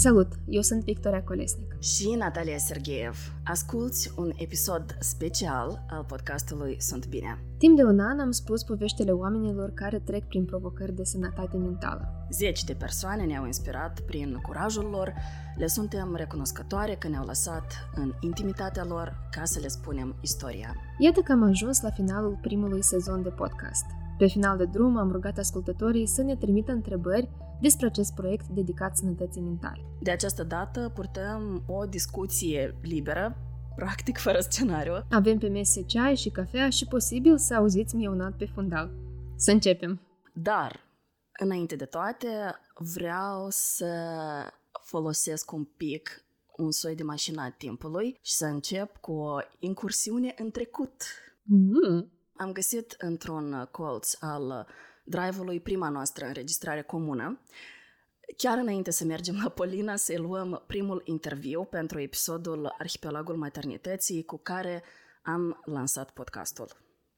Salut, eu sunt Victoria Colesnic. Și Natalia Sergeev. Asculți un episod special al podcastului Sunt Bine. Timp de un an am spus poveștile oamenilor care trec prin provocări de sănătate mentală. Zeci de persoane ne-au inspirat prin curajul lor, le suntem recunoscătoare că ne-au lăsat în intimitatea lor ca să le spunem istoria. Iată că am ajuns la finalul primului sezon de podcast. Pe final de drum am rugat ascultătorii să ne trimită întrebări despre acest proiect dedicat sănătății mentale. De această dată purtăm o discuție liberă, practic fără scenariu. Avem pe mese ceai și cafea și posibil să auziți mieunat pe fundal. Să începem! Dar, înainte de toate, vreau să folosesc un pic un soi de mașina timpului și să încep cu o incursiune în trecut. Mm. Am găsit într-un colț al drive-ului prima noastră înregistrare comună, chiar înainte să mergem la Polina să luăm primul interviu pentru episodul Arhipelagul Maternității cu care am lansat podcastul.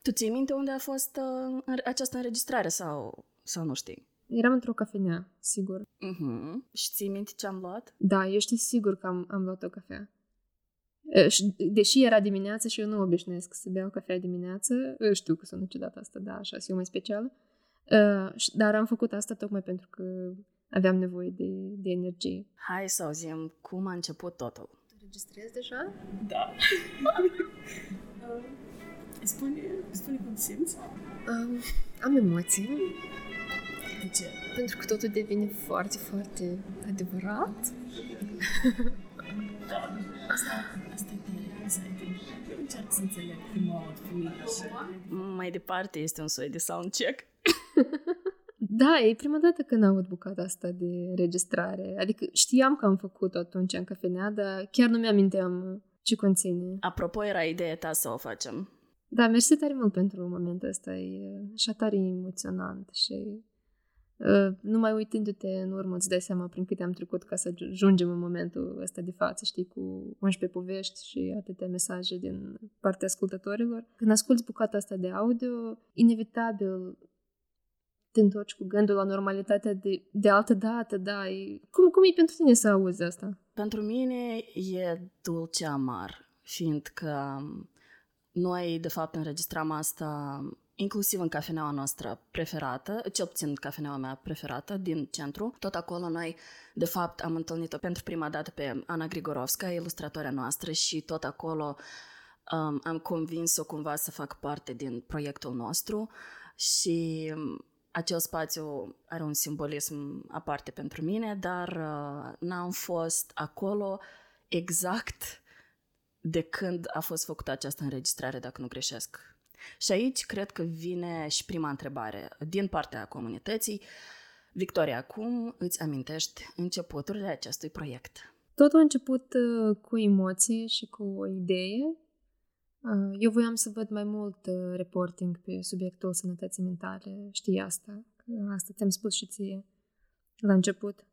Tu ții minte unde a fost uh, această înregistrare sau, sau nu știi? Eram într-o cafenea, sigur. Uh-huh. Și ții minte ce am luat? Da, eu știu sigur că am, am luat o cafea. Deși era dimineață și eu nu obișnuiesc să beau cafea dimineață, știu că sună ciudat asta, da, așa, sunt mai specială. Dar am făcut asta tocmai pentru că aveam nevoie de, de energie. Hai să auzim cum a început totul. Tu registrezi deja? Da. uh, spune, spune cum simți. Um, am emoții. De ce? Pentru că totul devine foarte, foarte adevărat. da, asta, asta e tare exciting. Eu încerc să înțeleg cum au Mai departe este un soi de soundcheck. Da, e prima dată când aud bucata asta de înregistrare. Adică știam că am făcut-o atunci în cafenea, dar chiar nu mi-aminteam ce conține. Apropo, era ideea ta să o facem. Da, mersi tare mult pentru momentul ăsta. E așa tare emoționant și uh, numai uitându-te în urmă îți dai seama prin câte am trecut ca să ajungem în momentul ăsta de față, știi, cu 11 povești și atâtea mesaje din partea ascultătorilor. Când asculti bucata asta de audio, inevitabil te întorci cu gândul la normalitatea de, de altă dată, da. E, cum, cum e pentru tine să auzi asta? Pentru mine e dulce amar, fiindcă noi, de fapt, înregistram asta inclusiv în cafeneaua noastră preferată, cel puțin cafeneaua mea preferată din centru. Tot acolo noi, de fapt, am întâlnit-o pentru prima dată pe Ana Grigorovska, ilustratoarea noastră, și tot acolo um, am convins-o cumva să fac parte din proiectul nostru și acel spațiu are un simbolism aparte pentru mine, dar uh, n-am fost acolo exact de când a fost făcută această înregistrare, dacă nu greșesc. Și aici cred că vine și prima întrebare din partea comunității. Victoria, cum îți amintești începuturile acestui proiect? Totul a început uh, cu emoții și cu o idee Uh, eu voiam să văd mai mult uh, reporting pe subiectul sănătății mentale. Știi asta? Că asta ți-am spus și ție la început.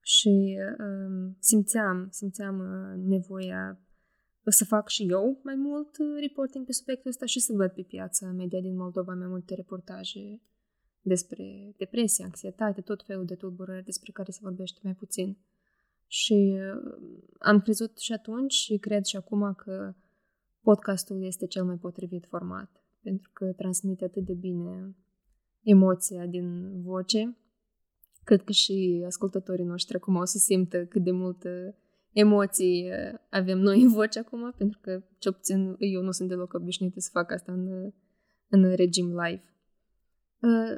Și um, simțeam, simțeam uh, nevoia să fac și eu mai mult reporting pe subiectul ăsta și să văd pe piața media din Moldova mai multe reportaje despre depresie, anxietate, tot felul de tulburări despre care se vorbește mai puțin. Și am crezut și atunci și cred și acum că podcastul este cel mai potrivit format, pentru că transmite atât de bine emoția din voce. Cred că și ascultătorii noștri acum o să simtă cât de multă emoții avem noi în voce acum, pentru că, cel puțin, eu nu sunt deloc obișnuită să fac asta în, în regim live.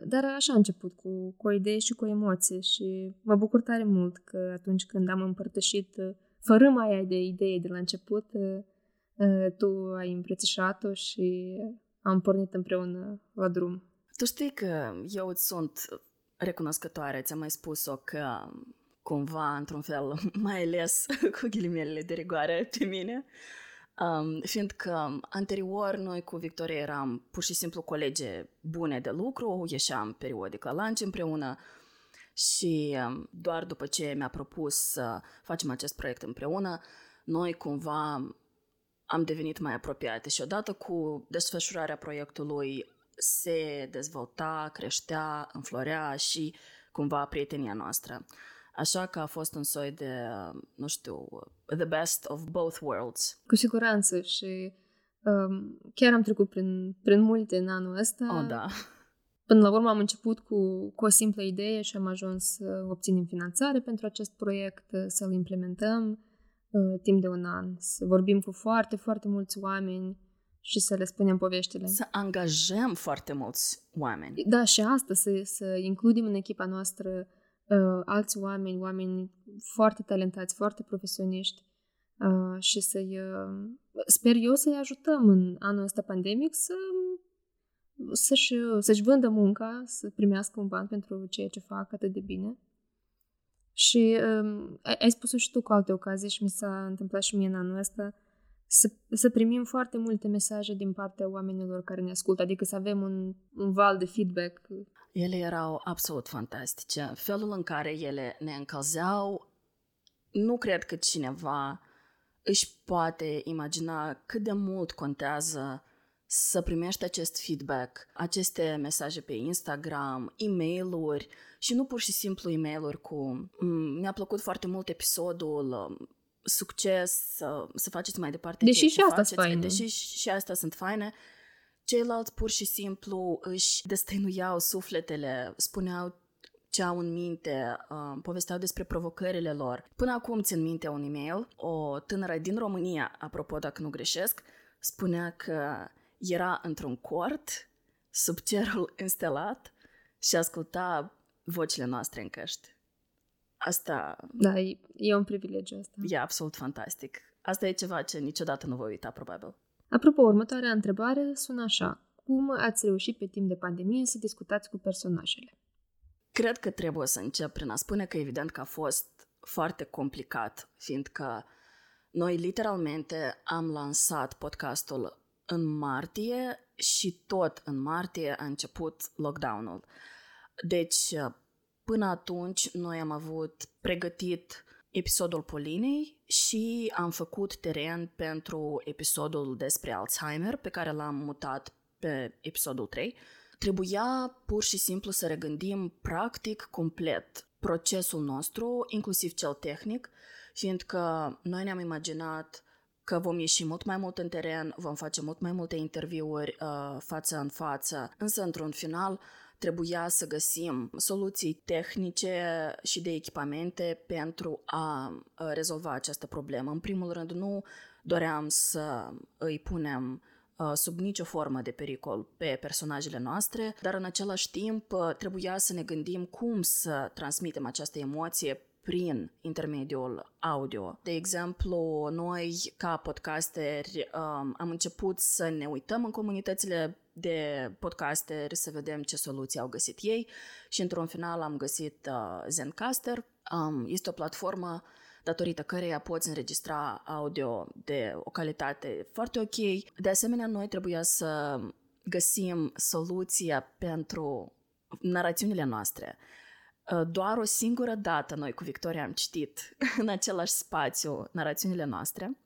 Dar așa a început, cu, cu o idee și cu o emoție și mă bucur tare mult că atunci când am împărtășit fără mai ai de idee de la început, tu ai îmbrățișat-o și am pornit împreună la drum. Tu știi că eu îți sunt recunoscătoare, ți-am mai spus-o că cumva, într-un fel, mai ales cu ghilimelele de rigoare pe mine, um, fiindcă anterior noi cu Victoria eram pur și simplu colege bune de lucru, ieșeam periodic la lunch împreună și um, doar după ce mi-a propus să facem acest proiect împreună, noi cumva am devenit mai apropiate și odată cu desfășurarea proiectului se dezvolta, creștea, înflorea și cumva prietenia noastră. Așa că a fost un soi de, nu știu, the best of both worlds. Cu siguranță și um, chiar am trecut prin, prin multe în anul ăsta. Oh, da. Până la urmă am început cu, cu o simplă idee și am ajuns să obținem finanțare pentru acest proiect, să-l implementăm uh, timp de un an, să vorbim cu foarte, foarte mulți oameni și să le spunem poveștile. Să angajăm foarte mulți oameni. Da, și asta, să, să includem în echipa noastră uh, alți oameni, oameni foarte talentați, foarte profesioniști uh, și să-i, uh, sper eu să-i ajutăm în anul ăsta pandemic să să-și, să-și vândă munca, să primească un ban pentru ceea ce fac atât de bine. Și um, ai spus-o și tu cu alte ocazii și mi s-a întâmplat și mie în anul ăsta să, să primim foarte multe mesaje din partea oamenilor care ne ascultă, adică să avem un, un val de feedback. Ele erau absolut fantastice. Felul în care ele ne încălzeau, nu cred că cineva își poate imagina cât de mult contează să primești acest feedback, aceste mesaje pe Instagram, e mail și nu pur și simplu e mail cu mi-a plăcut foarte mult episodul, um, succes, să, să faceți mai departe Deși și asta sunt faine. Deși și astea sunt faine, ceilalți pur și simplu își destăinuiau sufletele, spuneau ce au în minte, uh, povesteau despre provocările lor. Până acum țin minte un e-mail, o tânără din România, apropo dacă nu greșesc, spunea că era într-un cort, sub cerul înstelat și asculta vocile noastre în căști. Asta... Da, e, e un privilegiu asta. E absolut fantastic. Asta e ceva ce niciodată nu voi uita, probabil. Apropo, următoarea întrebare sună așa. Cum ați reușit pe timp de pandemie să discutați cu personajele? Cred că trebuie să încep prin a spune că evident că a fost foarte complicat, fiindcă noi literalmente am lansat podcastul în martie și tot în martie a început lockdown-ul. Deci, până atunci, noi am avut pregătit episodul Polinei și am făcut teren pentru episodul despre Alzheimer, pe care l-am mutat pe episodul 3. Trebuia pur și simplu să regândim practic complet procesul nostru, inclusiv cel tehnic, fiindcă noi ne-am imaginat că vom ieși mult mai mult în teren, vom face mult mai multe interviuri uh, față în față, însă într-un final trebuia să găsim soluții tehnice și de echipamente pentru a uh, rezolva această problemă. În primul rând, nu doream să îi punem uh, sub nicio formă de pericol pe personajele noastre, dar în același timp uh, trebuia să ne gândim cum să transmitem această emoție prin intermediul audio. De exemplu, noi, ca podcasteri, um, am început să ne uităm în comunitățile de podcasteri să vedem ce soluții au găsit ei și într-un final am găsit uh, Zencaster. Um, este o platformă datorită căreia poți înregistra audio de o calitate foarte ok. De asemenea, noi trebuia să găsim soluția pentru narațiunile noastre. Uh, doar o singură dată noi cu Victoria am citit în același spațiu narațiunile noastre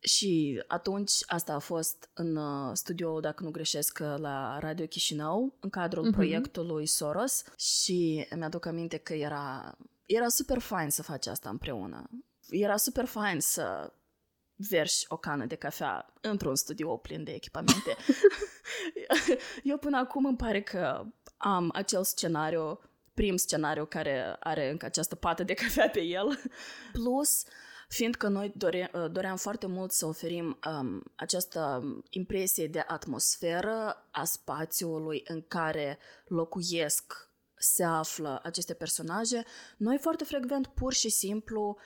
și atunci asta a fost în uh, studio, dacă nu greșesc, uh, la Radio Chișinău, în cadrul uh-huh. proiectului Soros și mi-aduc aminte că era, era super fain să faci asta împreună. Era super fain să verși o cană de cafea într-un studio plin de echipamente. Eu până acum îmi pare că am acel scenariu prim scenariu care are încă această pată de cafea pe el. Plus, fiindcă noi dore, uh, doream foarte mult să oferim um, această impresie de atmosferă a spațiului în care locuiesc, se află aceste personaje, noi foarte frecvent pur și simplu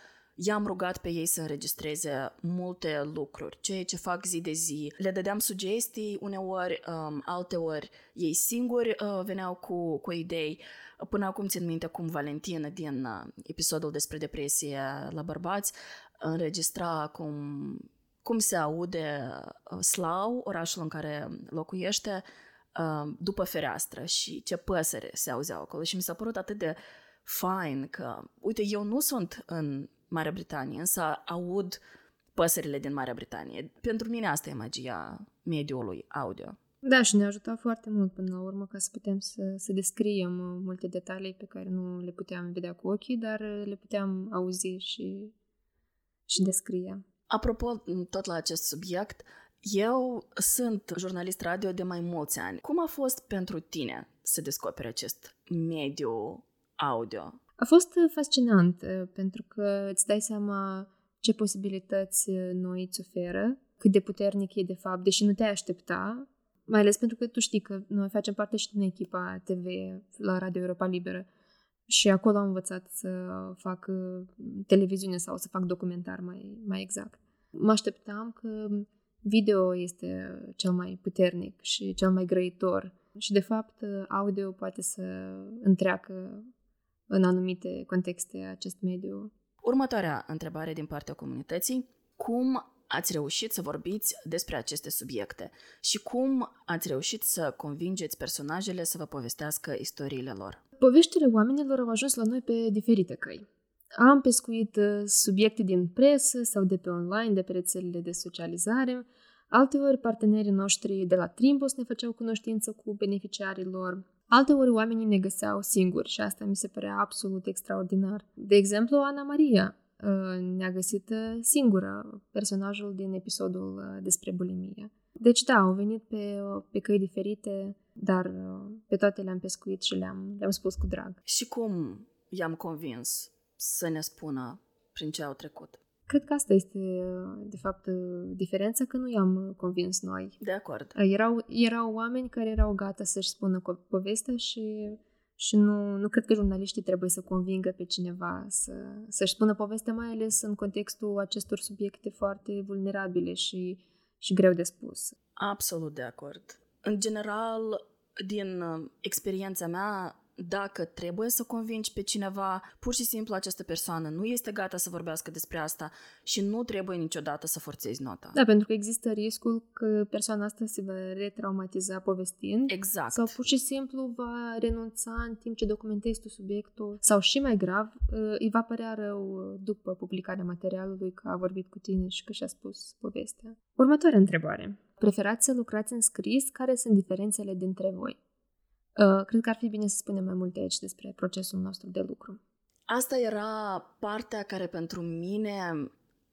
i-am rugat pe ei să înregistreze multe lucruri, ceea ce fac zi de zi. Le dădeam sugestii, uneori, um, alteori ei singuri uh, veneau cu, cu idei. Până acum țin minte cum Valentina din uh, episodul despre depresie la bărbați înregistra cum, cum se aude uh, Slau, orașul în care locuiește, uh, după fereastră și ce păsări se auzeau acolo. Și mi s-a părut atât de fain că, uite, eu nu sunt în Marea Britanie, însă aud păsările din Marea Britanie. Pentru mine asta e magia mediului audio. Da, și ne ajuta foarte mult până la urmă ca să putem să, să descriem multe detalii pe care nu le puteam vedea cu ochii, dar le puteam auzi și, și descrie. Apropo, tot la acest subiect, eu sunt jurnalist radio de mai mulți ani. Cum a fost pentru tine să descoperi acest mediu audio? A fost fascinant pentru că îți dai seama ce posibilități noi îți oferă, cât de puternic e de fapt, deși nu te aștepta, mai ales pentru că tu știi că noi facem parte și din echipa TV la Radio Europa Liberă și acolo am învățat să fac televiziune sau să fac documentar mai, mai exact. Mă așteptam că video este cel mai puternic și cel mai grăitor și de fapt audio poate să întreacă în anumite contexte acest mediu. Următoarea întrebare din partea comunității. Cum ați reușit să vorbiți despre aceste subiecte și cum ați reușit să convingeți personajele să vă povestească istoriile lor? Poveștile oamenilor au ajuns la noi pe diferite căi. Am pescuit uh, subiecte din presă sau de pe online, de pe rețelele de socializare. Alteori, partenerii noștri de la Trimbos ne făceau cunoștință cu beneficiarii lor. Alteori, oamenii ne găseau singuri și asta mi se părea absolut extraordinar. De exemplu, Ana Maria uh, ne-a găsit uh, singură personajul din episodul despre bulimie. Deci da, au venit pe, pe căi diferite, dar pe toate le-am pescuit și le-am, le-am spus cu drag. Și cum i-am convins să ne spună prin ce au trecut. Cred că asta este, de fapt, diferența, că nu i-am convins noi. De acord. Erau, erau oameni care erau gata să-și spună povestea și, și nu, nu cred că jurnaliștii trebuie să convingă pe cineva să, să-și spună povestea, mai ales în contextul acestor subiecte foarte vulnerabile și, și greu de spus. Absolut de acord. În general, din experiența mea, dacă trebuie să convingi pe cineva, pur și simplu această persoană nu este gata să vorbească despre asta și nu trebuie niciodată să forțezi nota. Da, pentru că există riscul că persoana asta se va retraumatiza povestind. Exact. Sau pur și simplu va renunța în timp ce documentezi tu subiectul. Sau și mai grav, ă, îi va părea rău după publicarea materialului că a vorbit cu tine și că și-a spus povestea. Următoarea întrebare. Preferați să lucrați în scris? Care sunt diferențele dintre voi? Uh, cred că ar fi bine să spunem mai multe aici despre procesul nostru de lucru. Asta era partea care pentru mine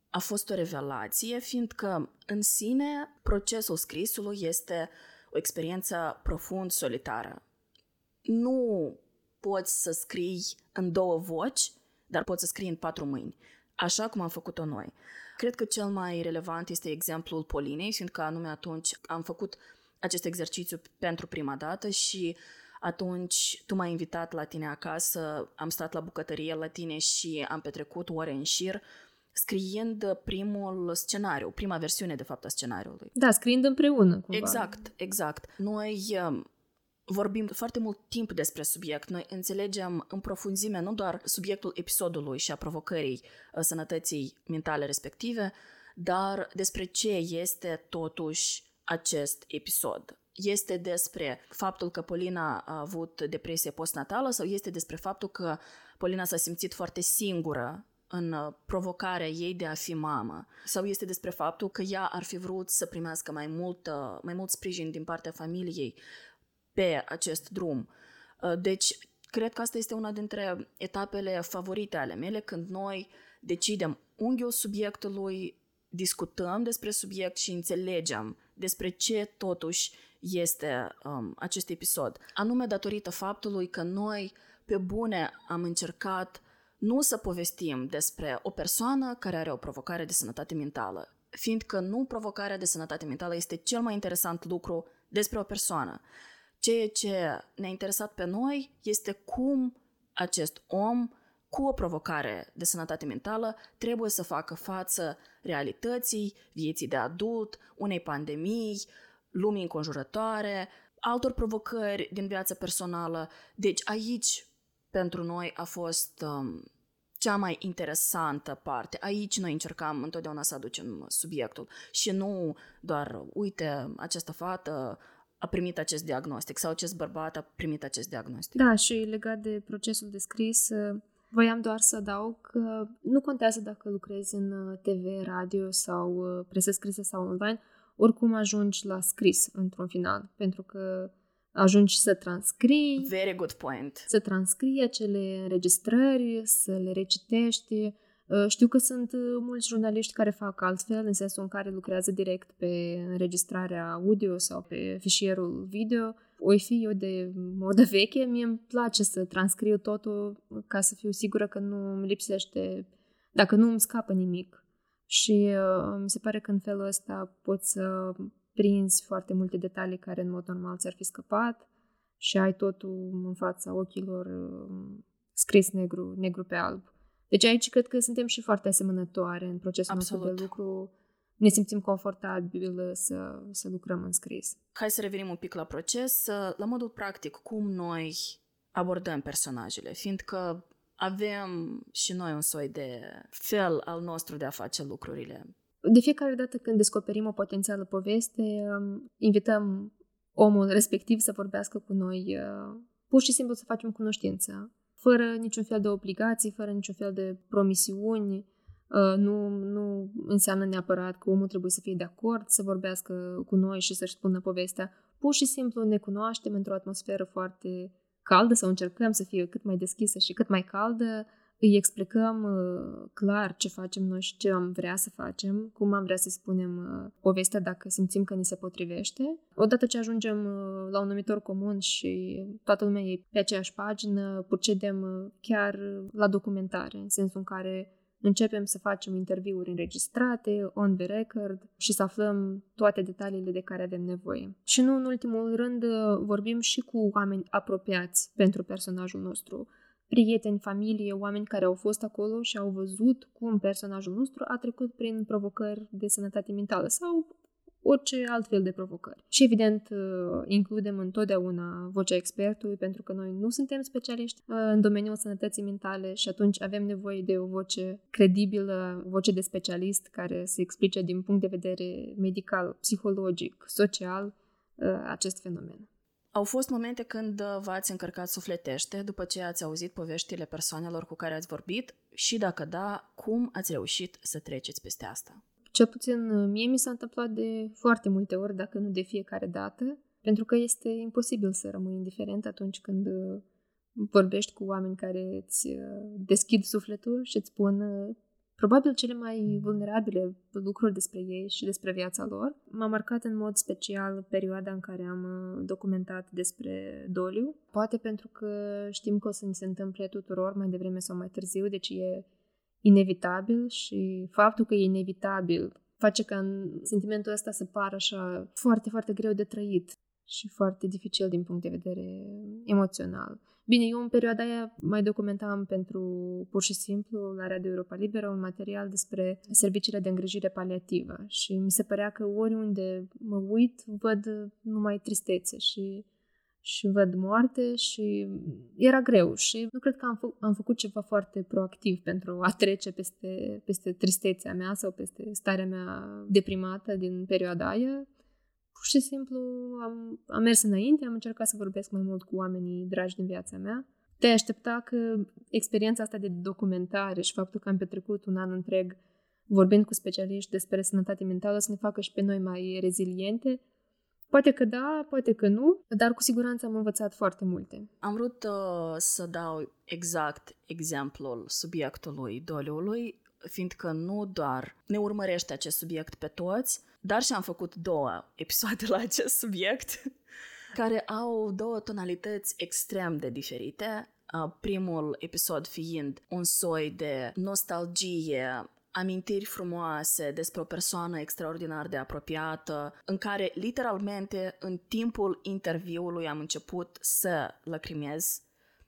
a fost o revelație, fiindcă în sine procesul scrisului este o experiență profund solitară. Nu poți să scrii în două voci, dar poți să scrii în patru mâini, așa cum am făcut-o noi. Cred că cel mai relevant este exemplul Polinei, fiindcă anume atunci am făcut acest exercițiu pentru prima dată și atunci tu m-ai invitat la tine acasă, am stat la bucătărie la tine și am petrecut ore în șir scriind primul scenariu, prima versiune de fapt a scenariului. Da, scriind împreună cumva. Exact, exact. Noi um, vorbim foarte mult timp despre subiect. Noi înțelegem în profunzime nu doar subiectul episodului și a provocării uh, sănătății mentale respective, dar despre ce este totuși acest episod? Este despre faptul că Polina a avut depresie postnatală sau este despre faptul că Polina s-a simțit foarte singură în uh, provocarea ei de a fi mamă? Sau este despre faptul că ea ar fi vrut să primească mai mult, mai mult sprijin din partea familiei pe acest drum? Uh, deci, cred că asta este una dintre etapele favorite ale mele când noi decidem unghiul subiectului, discutăm despre subiect și înțelegem despre ce totuși este um, acest episod. Anume datorită faptului că noi, pe bune, am încercat nu să povestim despre o persoană care are o provocare de sănătate mentală, fiindcă nu provocarea de sănătate mentală este cel mai interesant lucru despre o persoană. Ceea ce ne-a interesat pe noi este cum acest om cu o provocare de sănătate mentală trebuie să facă față realității, vieții de adult, unei pandemii, lumii înconjurătoare, altor provocări din viața personală. Deci aici pentru noi a fost um, cea mai interesantă parte. Aici noi încercam întotdeauna să aducem subiectul și nu doar, uite, această fată a primit acest diagnostic sau acest bărbat a primit acest diagnostic. Da, și legat de procesul de scris, Voiam doar să adaug că nu contează dacă lucrezi în uh, TV, radio sau uh, presă scrisă sau online, oricum ajungi la scris într-un final, pentru că ajungi să transcrii. Very good point. Să transcrii acele înregistrări, să le recitești. Uh, știu că sunt uh, mulți jurnaliști care fac altfel, în sensul în care lucrează direct pe înregistrarea audio sau pe fișierul video. Oi fi eu de modă veche, mie îmi place să transcriu totul ca să fiu sigură că nu îmi lipsește, dacă nu îmi scapă nimic. Și uh, mi se pare că în felul ăsta pot să prinzi foarte multe detalii care în mod normal ți-ar fi scăpat și ai totul în fața ochilor uh, scris negru, negru pe alb. Deci aici cred că suntem și foarte asemănătoare în procesul Absolut. nostru de lucru. Ne simțim confortabil să, să lucrăm în scris. Hai să revenim un pic la proces, la modul practic, cum noi abordăm personajele, fiindcă avem și noi un soi de fel al nostru de a face lucrurile. De fiecare dată când descoperim o potențială poveste, um, invităm omul respectiv să vorbească cu noi, uh, pur și simplu să facem cunoștință, fără niciun fel de obligații, fără niciun fel de promisiuni. Uh, nu, nu înseamnă neapărat că omul trebuie să fie de acord să vorbească cu noi și să-și spună povestea. Pur și simplu ne cunoaștem într-o atmosferă foarte caldă sau încercăm să fie cât mai deschisă și cât mai caldă, îi explicăm uh, clar ce facem noi și ce am vrea să facem, cum am vrea să spunem uh, povestea dacă simțim că ni se potrivește. Odată ce ajungem uh, la un numitor comun și toată lumea e pe aceeași pagină, procedem uh, chiar la documentare, în sensul în care începem să facem interviuri înregistrate, on the record și să aflăm toate detaliile de care avem nevoie. Și nu în ultimul rând uh, vorbim și cu oameni apropiați pentru personajul nostru, prieteni, familie, oameni care au fost acolo și au văzut cum personajul nostru a trecut prin provocări de sănătate mentală sau orice alt fel de provocări. Și evident, uh, includem întotdeauna vocea expertului, pentru că noi nu suntem specialiști uh, în domeniul sănătății mentale și atunci avem nevoie de o voce credibilă, o voce de specialist care să explice din punct de vedere medical, psihologic, social uh, acest fenomen. Au fost momente când v-ați încărcat sufletește după ce ați auzit poveștile persoanelor cu care ați vorbit și dacă da, cum ați reușit să treceți peste asta? Cel puțin uh, mie mi s-a întâmplat de foarte multe ori, dacă nu de fiecare dată, pentru că este imposibil să rămâi indiferent atunci când uh, vorbești cu oameni care îți uh, deschid sufletul și îți spun probabil cele mai vulnerabile lucruri despre ei și despre viața lor. M-a marcat în mod special perioada în care am documentat despre doliu, poate pentru că știm că o să ni se întâmple tuturor mai devreme sau mai târziu, deci e inevitabil și faptul că e inevitabil face ca sentimentul ăsta să pară așa foarte, foarte greu de trăit și foarte dificil din punct de vedere emoțional. Bine, eu în perioada aia mai documentam pentru pur și simplu la Radio Europa Liberă un material despre serviciile de îngrijire paliativă și mi se părea că oriunde mă uit văd numai tristețe și și văd moarte și era greu și nu cred că am, fă, am făcut ceva foarte proactiv pentru a trece peste, peste tristețea mea sau peste starea mea deprimată din perioada aia. Pur și simplu am, am mers înainte, am încercat să vorbesc mai mult cu oamenii dragi din viața mea. Te aștepta că experiența asta de documentare și faptul că am petrecut un an întreg vorbind cu specialiști despre sănătate mentală să ne facă și pe noi mai reziliente, Poate că da, poate că nu, dar cu siguranță am învățat foarte multe. Am vrut uh, să dau exact exemplul subiectului doliului, fiindcă nu doar ne urmărește acest subiect pe toți, dar și am făcut două episoade la acest subiect, care au două tonalități extrem de diferite. Uh, primul episod fiind un soi de nostalgie amintiri frumoase despre o persoană extraordinar de apropiată, în care literalmente în timpul interviului am început să lăcrimez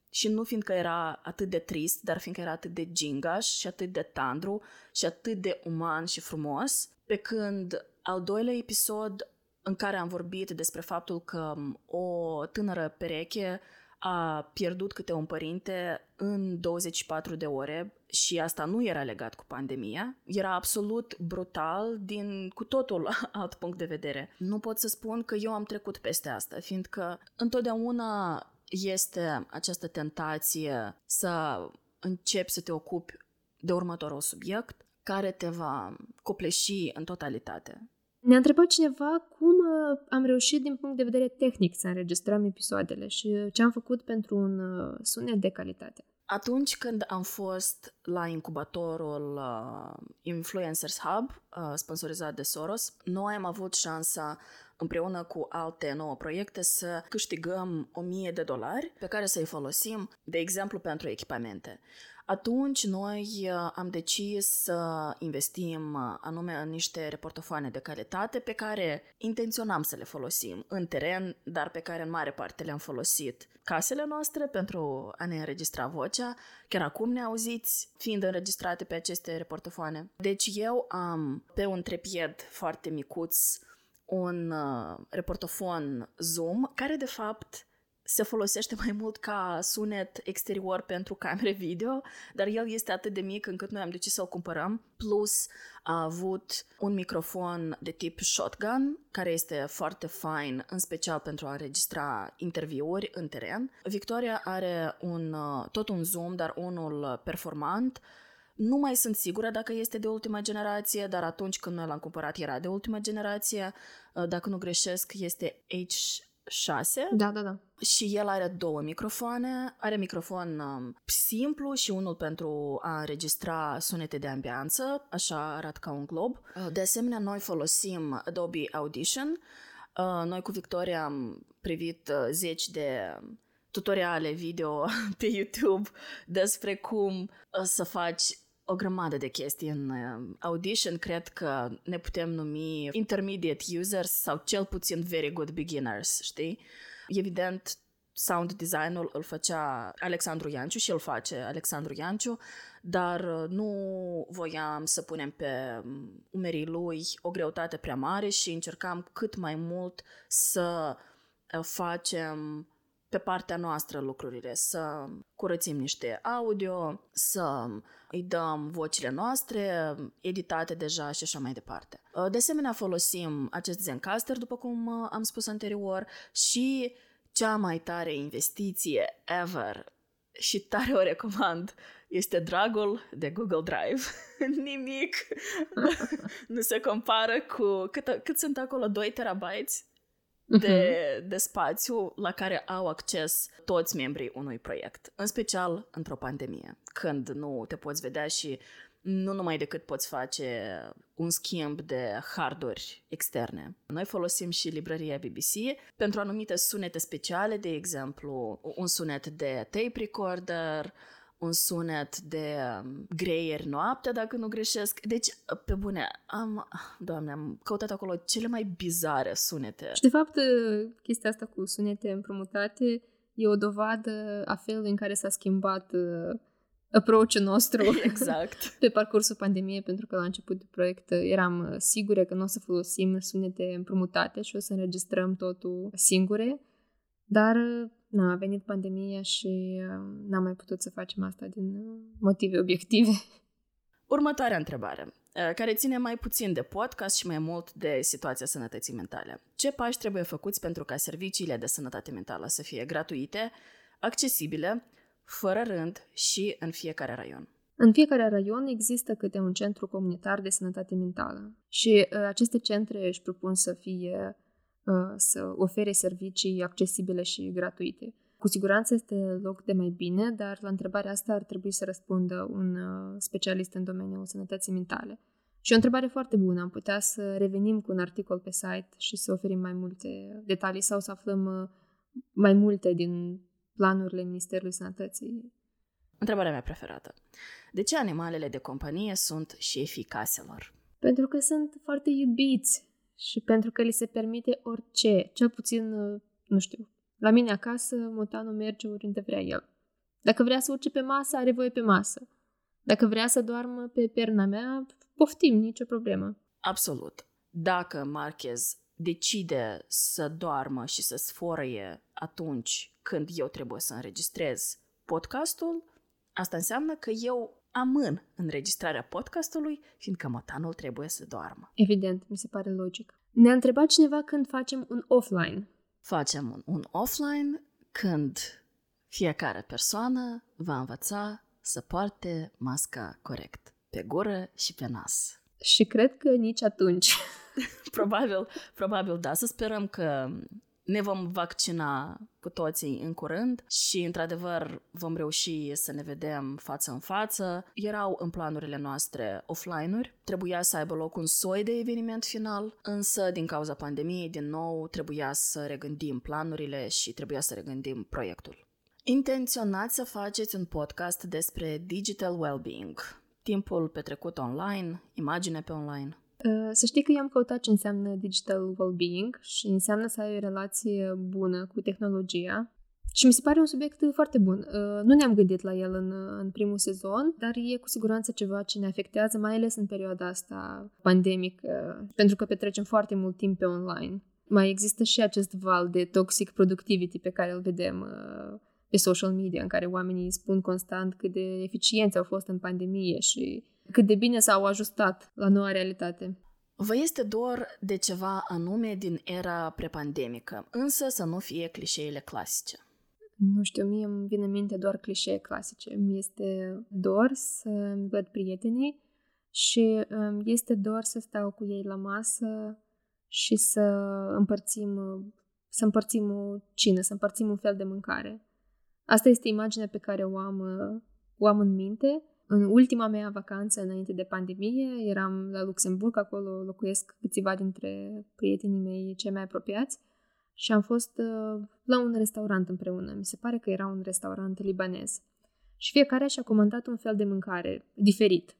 și nu fiindcă era atât de trist, dar fiindcă era atât de gingaș și atât de tandru și atât de uman și frumos, pe când al doilea episod în care am vorbit despre faptul că o tânără pereche a pierdut câte un părinte în 24 de ore și asta nu era legat cu pandemia, era absolut brutal din cu totul alt punct de vedere. Nu pot să spun că eu am trecut peste asta, fiindcă întotdeauna este această tentație să începi să te ocupi de următorul subiect care te va copleși în totalitate. Ne-a întrebat cineva cum uh, am reușit din punct de vedere tehnic să înregistrăm episoadele și ce am făcut pentru un uh, sunet de calitate. Atunci când am fost la incubatorul uh, Influencers Hub, uh, sponsorizat de Soros, noi am avut șansa împreună cu alte nouă proiecte să câștigăm 1000 de dolari pe care să-i folosim, de exemplu, pentru echipamente. Atunci noi uh, am decis să investim uh, anume în niște reportofoane de calitate pe care intenționam să le folosim în teren, dar pe care în mare parte le-am folosit casele noastre pentru a ne înregistra vocea. Chiar acum ne auziți fiind înregistrate pe aceste reportofoane. Deci eu am pe un trepied foarte micuț un uh, reportofon Zoom care de fapt se folosește mai mult ca sunet exterior pentru camere video, dar el este atât de mic încât noi am decis să-l cumpărăm. Plus a avut un microfon de tip shotgun, care este foarte fain, în special pentru a înregistra interviuri în teren. Victoria are un, uh, tot un zoom, dar unul performant, nu mai sunt sigură dacă este de ultima generație, dar atunci când noi l-am cumpărat era de ultima generație. Uh, dacă nu greșesc, este H 6. Da, da, da. Și el are două microfoane. Are microfon um, simplu și unul pentru a înregistra sunete de ambianță, așa arată ca un glob. Uh, de asemenea, noi folosim Adobe Audition. Uh, noi cu Victoria am privit uh, zeci de tutoriale video pe YouTube despre cum uh, să faci o grămadă de chestii în uh, Audition. Cred că ne putem numi intermediate users sau cel puțin very good beginners, știi? Evident, sound design-ul îl făcea Alexandru Ianciu și îl face Alexandru Ianciu, dar uh, nu voiam să punem pe um, umerii lui o greutate prea mare și încercam cât mai mult să uh, facem pe partea noastră lucrurile, să curățim niște audio, să îi dăm vocile noastre, editate deja și așa mai departe. De asemenea, folosim acest Zencaster, după cum am spus anterior, și cea mai tare investiție ever și tare o recomand este dragul de Google Drive. Nimic nu se compară cu... Cât, cât sunt acolo? 2 terabytes de, uh-huh. de spațiu la care au acces toți membrii unui proiect, în special într-o pandemie, când nu te poți vedea și nu numai decât poți face un schimb de harduri externe. Noi folosim și librăria BBC pentru anumite sunete speciale, de exemplu, un sunet de tape recorder, un sunet de um, greieri noaptea, dacă nu greșesc. Deci, pe bune, am, doamne, am căutat acolo cele mai bizare sunete. Și, de fapt, chestia asta cu sunete împrumutate e o dovadă a felului în care s-a schimbat uh, approach-ul nostru exact. pe parcursul pandemiei, pentru că la început de proiect eram uh, sigure că nu o să folosim sunete împrumutate și o să înregistrăm totul singure, dar uh, na, a venit pandemia și uh, n-am mai putut să facem asta din uh, motive obiective. Următoarea întrebare, uh, care ține mai puțin de podcast și mai mult de situația sănătății mentale. Ce pași trebuie făcuți pentru ca serviciile de sănătate mentală să fie gratuite, accesibile, fără rând și în fiecare raion? În fiecare raion există câte un centru comunitar de sănătate mentală și uh, aceste centre își propun să fie Uh, să ofere servicii accesibile și gratuite. Cu siguranță este loc de mai bine, dar la întrebarea asta ar trebui să răspundă un uh, specialist în domeniul sănătății mentale. Și o întrebare foarte bună. Am putea să revenim cu un articol pe site și să oferim mai multe detalii sau să aflăm uh, mai multe din planurile Ministerului Sănătății. Întrebarea mea preferată. De ce animalele de companie sunt șefii caselor? Pentru că sunt foarte iubiți și pentru că li se permite orice, cel puțin, uh, nu știu, la mine acasă, motanul merge oriunde vrea el. Dacă vrea să urce pe masă, are voie pe masă. Dacă vrea să doarmă pe perna mea, poftim, nicio problemă. Absolut. Dacă Marquez decide să doarmă și să sforăie atunci când eu trebuie să înregistrez podcastul, asta înseamnă că eu amân înregistrarea podcastului, fiindcă motanul trebuie să doarmă. Evident, mi se pare logic. Ne-a întrebat cineva când facem un offline. Facem un, un offline când fiecare persoană va învăța să poarte masca corect, pe gură și pe nas. Și cred că nici atunci. probabil, probabil da. Să sperăm că ne vom vaccina cu toții în curând și, într-adevăr, vom reuși să ne vedem față în față. Erau în planurile noastre offline-uri, trebuia să aibă loc un soi de eveniment final, însă, din cauza pandemiei, din nou, trebuia să regândim planurile și trebuia să regândim proiectul. Intenționați să faceți un podcast despre digital well-being, timpul petrecut online, imagine pe online. Uh, să știi că eu am căutat ce înseamnă digital well-being și înseamnă să ai o relație bună cu tehnologia. Și mi se pare un subiect foarte bun. Uh, nu ne-am gândit la el în, în primul sezon, dar e cu siguranță ceva ce ne afectează, mai ales în perioada asta pandemică, pentru că petrecem foarte mult timp pe online. Mai există și acest val de toxic productivity pe care îl vedem uh, pe social media, în care oamenii spun constant cât de eficienți au fost în pandemie și cât de bine s-au ajustat la noua realitate. Vă este dor de ceva anume din era prepandemică, însă să nu fie clișeile clasice. Nu știu, mie îmi vine în minte doar clișee clasice. Mi este dor să văd prietenii și um, este dor să stau cu ei la masă și să împărțim, să împărțim o cină, să împărțim un fel de mâncare. Asta este imaginea pe care o am, o am în minte în ultima mea vacanță înainte de pandemie eram la Luxemburg, acolo locuiesc câțiva dintre prietenii mei cei mai apropiați și am fost uh, la un restaurant împreună. Mi se pare că era un restaurant libanez. Și fiecare și-a comandat un fel de mâncare diferit.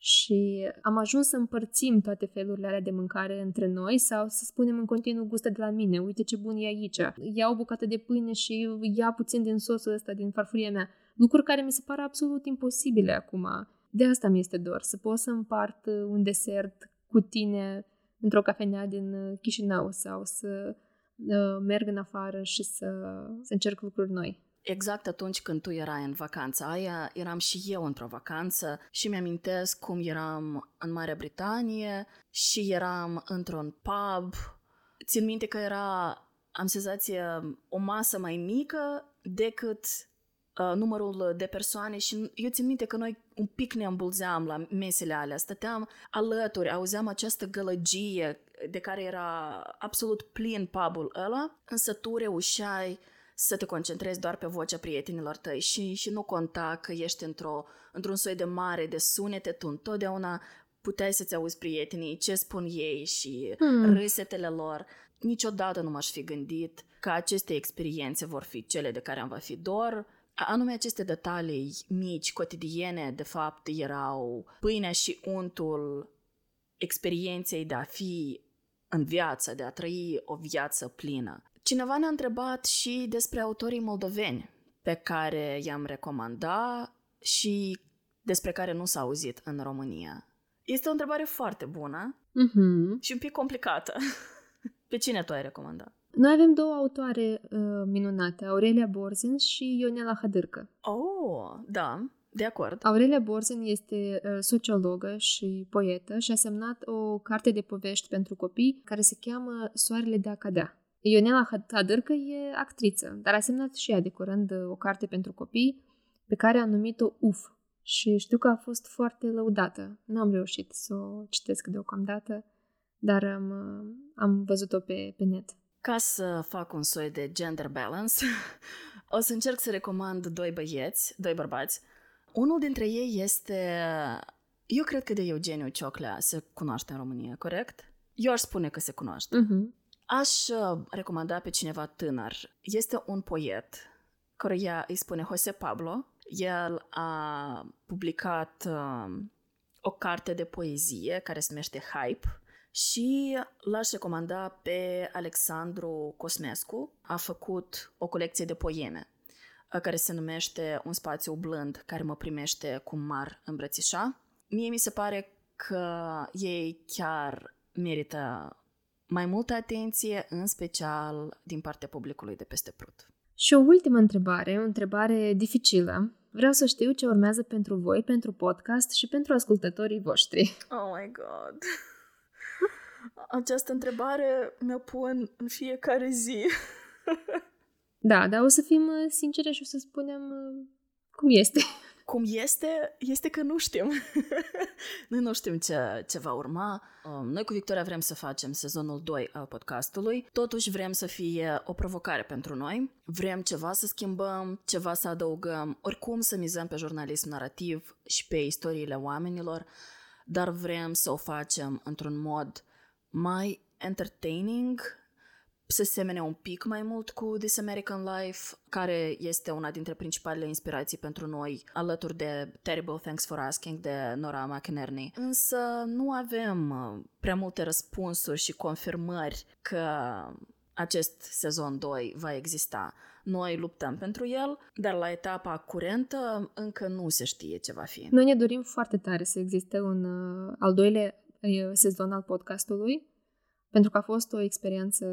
Și am ajuns să împărțim toate felurile alea de mâncare între noi sau să spunem în continuu gustă de la mine, uite ce bun e aici, ia o bucată de pâine și ia puțin din sosul ăsta, din farfuria mea. Lucruri care mi se par absolut imposibile acum. De asta mi este dor, să pot să împart uh, un desert cu tine într-o cafenea din uh, Chișinău sau să uh, merg în afară și să, să încerc lucruri noi. Exact atunci când tu erai în vacanța aia, eram și eu într-o vacanță și mi-amintesc cum eram în Marea Britanie și eram într-un pub. Țin minte că era, am senzație, o masă mai mică decât uh, numărul de persoane și eu țin minte că noi un pic ne îmbulzeam la mesele alea, stăteam alături, auzeam această gălăgie de care era absolut plin pubul ăla, însă tu reușeai să te concentrezi doar pe vocea prietenilor tăi și, și nu conta că ești într-o, într-un soi de mare de sunete, tu întotdeauna puteai să-ți auzi prietenii, ce spun ei și hmm. râsetele lor. Niciodată nu m-aș fi gândit că aceste experiențe vor fi cele de care am va fi dor, Anume aceste detalii mici, cotidiene, de fapt, erau pâinea și untul experienței de a fi în viață, de a trăi o viață plină. Cineva ne-a întrebat și despre autorii moldoveni pe care i-am recomandat și despre care nu s-a auzit în România. Este o întrebare foarte bună uh-huh. și un pic complicată. Pe cine tu ai recomandat? Noi avem două autoare uh, minunate, Aurelia Borzin și Ionela Hadârcă. Oh, da, de acord. Aurelia Borzin este uh, sociologă și poetă și a semnat o carte de povești pentru copii care se cheamă Soarele de a cadea. Ionela Hadârcă e actriță, dar a semnat și ea de curând uh, o carte pentru copii pe care a numit-o UF. Și știu că a fost foarte lăudată. Nu am reușit să o citesc deocamdată, dar am, uh, am văzut-o pe, pe net. Ca să fac un soi de gender balance, o să încerc să recomand doi băieți, doi bărbați. Unul dintre ei este, eu cred că de Eugeniu Cioclea se cunoaște în România, corect? Eu aș spune că se cunoaște. Uh-huh. Aș uh, recomanda pe cineva tânăr. Este un poet, căruia îi spune Jose Pablo. El a publicat uh, o carte de poezie care se numește Hype și l-aș recomanda pe Alexandru Cosmescu. A făcut o colecție de poeme uh, care se numește Un spațiu blând care mă primește cum mar îmbrățișa. Mie mi se pare că ei chiar merită mai multă atenție, în special din partea publicului de peste Prut. Și o ultimă întrebare, o întrebare dificilă. Vreau să știu ce urmează pentru voi, pentru podcast și pentru ascultătorii voștri. Oh my god! Această întrebare mi-o pun în fiecare zi. da, dar o să fim uh, sincere și o să spunem uh, cum este. cum este, este că nu știm. noi nu știm ce, ce va urma. Um, noi cu Victoria vrem să facem sezonul 2 al podcastului. Totuși vrem să fie o provocare pentru noi. Vrem ceva să schimbăm, ceva să adăugăm, oricum să mizăm pe jurnalism narrativ și pe istoriile oamenilor, dar vrem să o facem într-un mod mai entertaining, se semene un pic mai mult cu This American Life, care este una dintre principalele inspirații pentru noi, alături de Terrible Thanks for Asking de Nora McInerney. Însă nu avem uh, prea multe răspunsuri și confirmări că acest sezon 2 va exista. Noi luptăm pentru el, dar la etapa curentă încă nu se știe ce va fi. Noi ne dorim foarte tare să existe un uh, al doilea uh, sezon al podcastului, pentru că a fost o experiență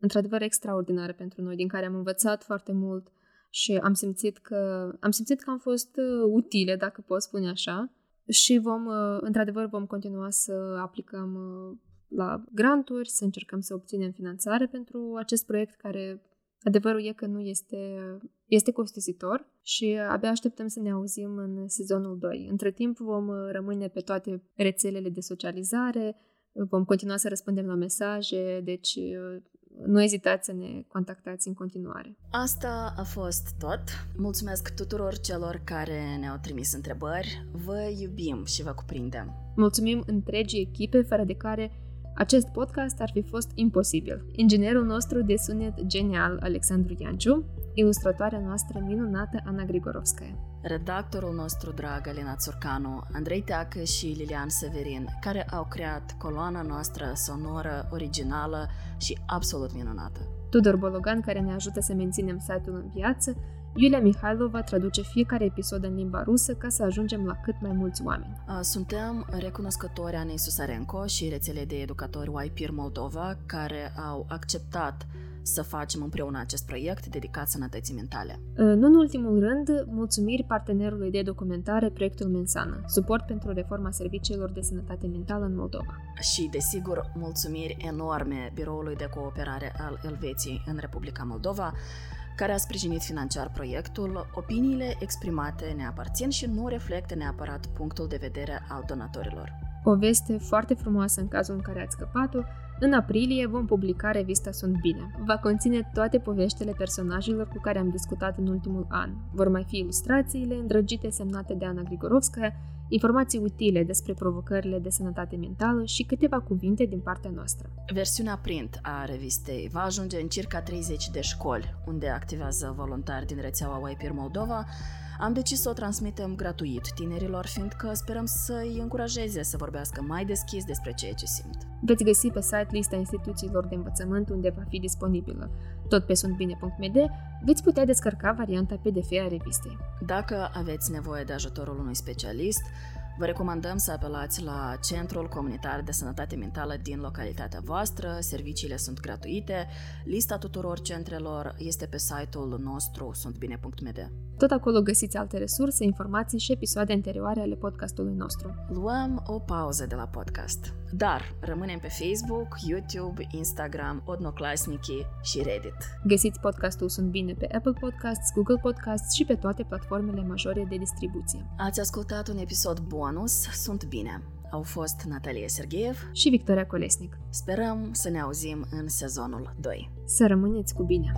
într-adevăr extraordinară pentru noi, din care am învățat foarte mult și am simțit că am, simțit că am fost uh, utile, dacă pot spune așa, și vom, uh, într-adevăr, vom continua să aplicăm uh, la granturi, să încercăm să obținem finanțare pentru acest proiect care Adevărul e că nu este, este costisitor și abia așteptăm să ne auzim în sezonul 2. Între timp vom rămâne pe toate rețelele de socializare, vom continua să răspundem la mesaje, deci nu ezitați să ne contactați în continuare. Asta a fost tot. Mulțumesc tuturor celor care ne-au trimis întrebări. Vă iubim și vă cuprindem. Mulțumim întregii echipe, fără de care acest podcast ar fi fost imposibil. Inginerul nostru de sunet genial, Alexandru Ianciu, ilustratoarea noastră minunată, Ana Grigorovskaya. Redactorul nostru drag, Alina Țurcanu, Andrei Teacă și Lilian Severin, care au creat coloana noastră sonoră, originală și absolut minunată. Tudor Bologan, care ne ajută să menținem site-ul în viață, Iulia Mihailova traduce fiecare episod în limba rusă ca să ajungem la cât mai mulți oameni. Suntem recunoscători Anei Susarenko și rețelei de educatori YPIR Moldova, care au acceptat să facem împreună acest proiect dedicat sănătății mentale. Nu în ultimul rând, mulțumiri partenerului de documentare Proiectul Mensana, suport pentru reforma serviciilor de sănătate mentală în Moldova. Și, desigur, mulțumiri enorme Biroului de Cooperare al Elveției în Republica Moldova, care a sprijinit financiar proiectul, opiniile exprimate ne aparțin și nu reflectă neapărat punctul de vedere al donatorilor. O veste foarte frumoasă în cazul în care ați scăpat-o, în aprilie vom publica revista Sunt Bine. Va conține toate poveștile personajelor cu care am discutat în ultimul an. Vor mai fi ilustrațiile îndrăgite semnate de Ana Grigorovskaya, informații utile despre provocările de sănătate mentală și câteva cuvinte din partea noastră. Versiunea print a revistei va ajunge în circa 30 de școli, unde activează voluntari din rețeaua YPIR Moldova, am decis să o transmitem gratuit tinerilor, fiindcă sperăm să îi încurajeze să vorbească mai deschis despre ceea ce simt. Veți găsi pe site lista instituțiilor de învățământ unde va fi disponibilă. Tot pe suntbine.md veți putea descărca varianta PDF a revistei. Dacă aveți nevoie de ajutorul unui specialist, Vă recomandăm să apelați la Centrul Comunitar de Sănătate Mentală din localitatea voastră, serviciile sunt gratuite, lista tuturor centrelor este pe site-ul nostru suntbine.md. Tot acolo găsiți alte resurse, informații și episoade anterioare ale podcastului nostru. Luăm o pauză de la podcast, dar rămânem pe Facebook, YouTube, Instagram, Odnoclasniki și Reddit. Găsiți podcastul Sunt Bine pe Apple Podcasts, Google Podcasts și pe toate platformele majore de distribuție. Ați ascultat un episod bonus Sunt Bine. Au fost Natalia Sergeev și Victoria Colesnic. Sperăm să ne auzim în sezonul 2. Să rămâneți cu bine!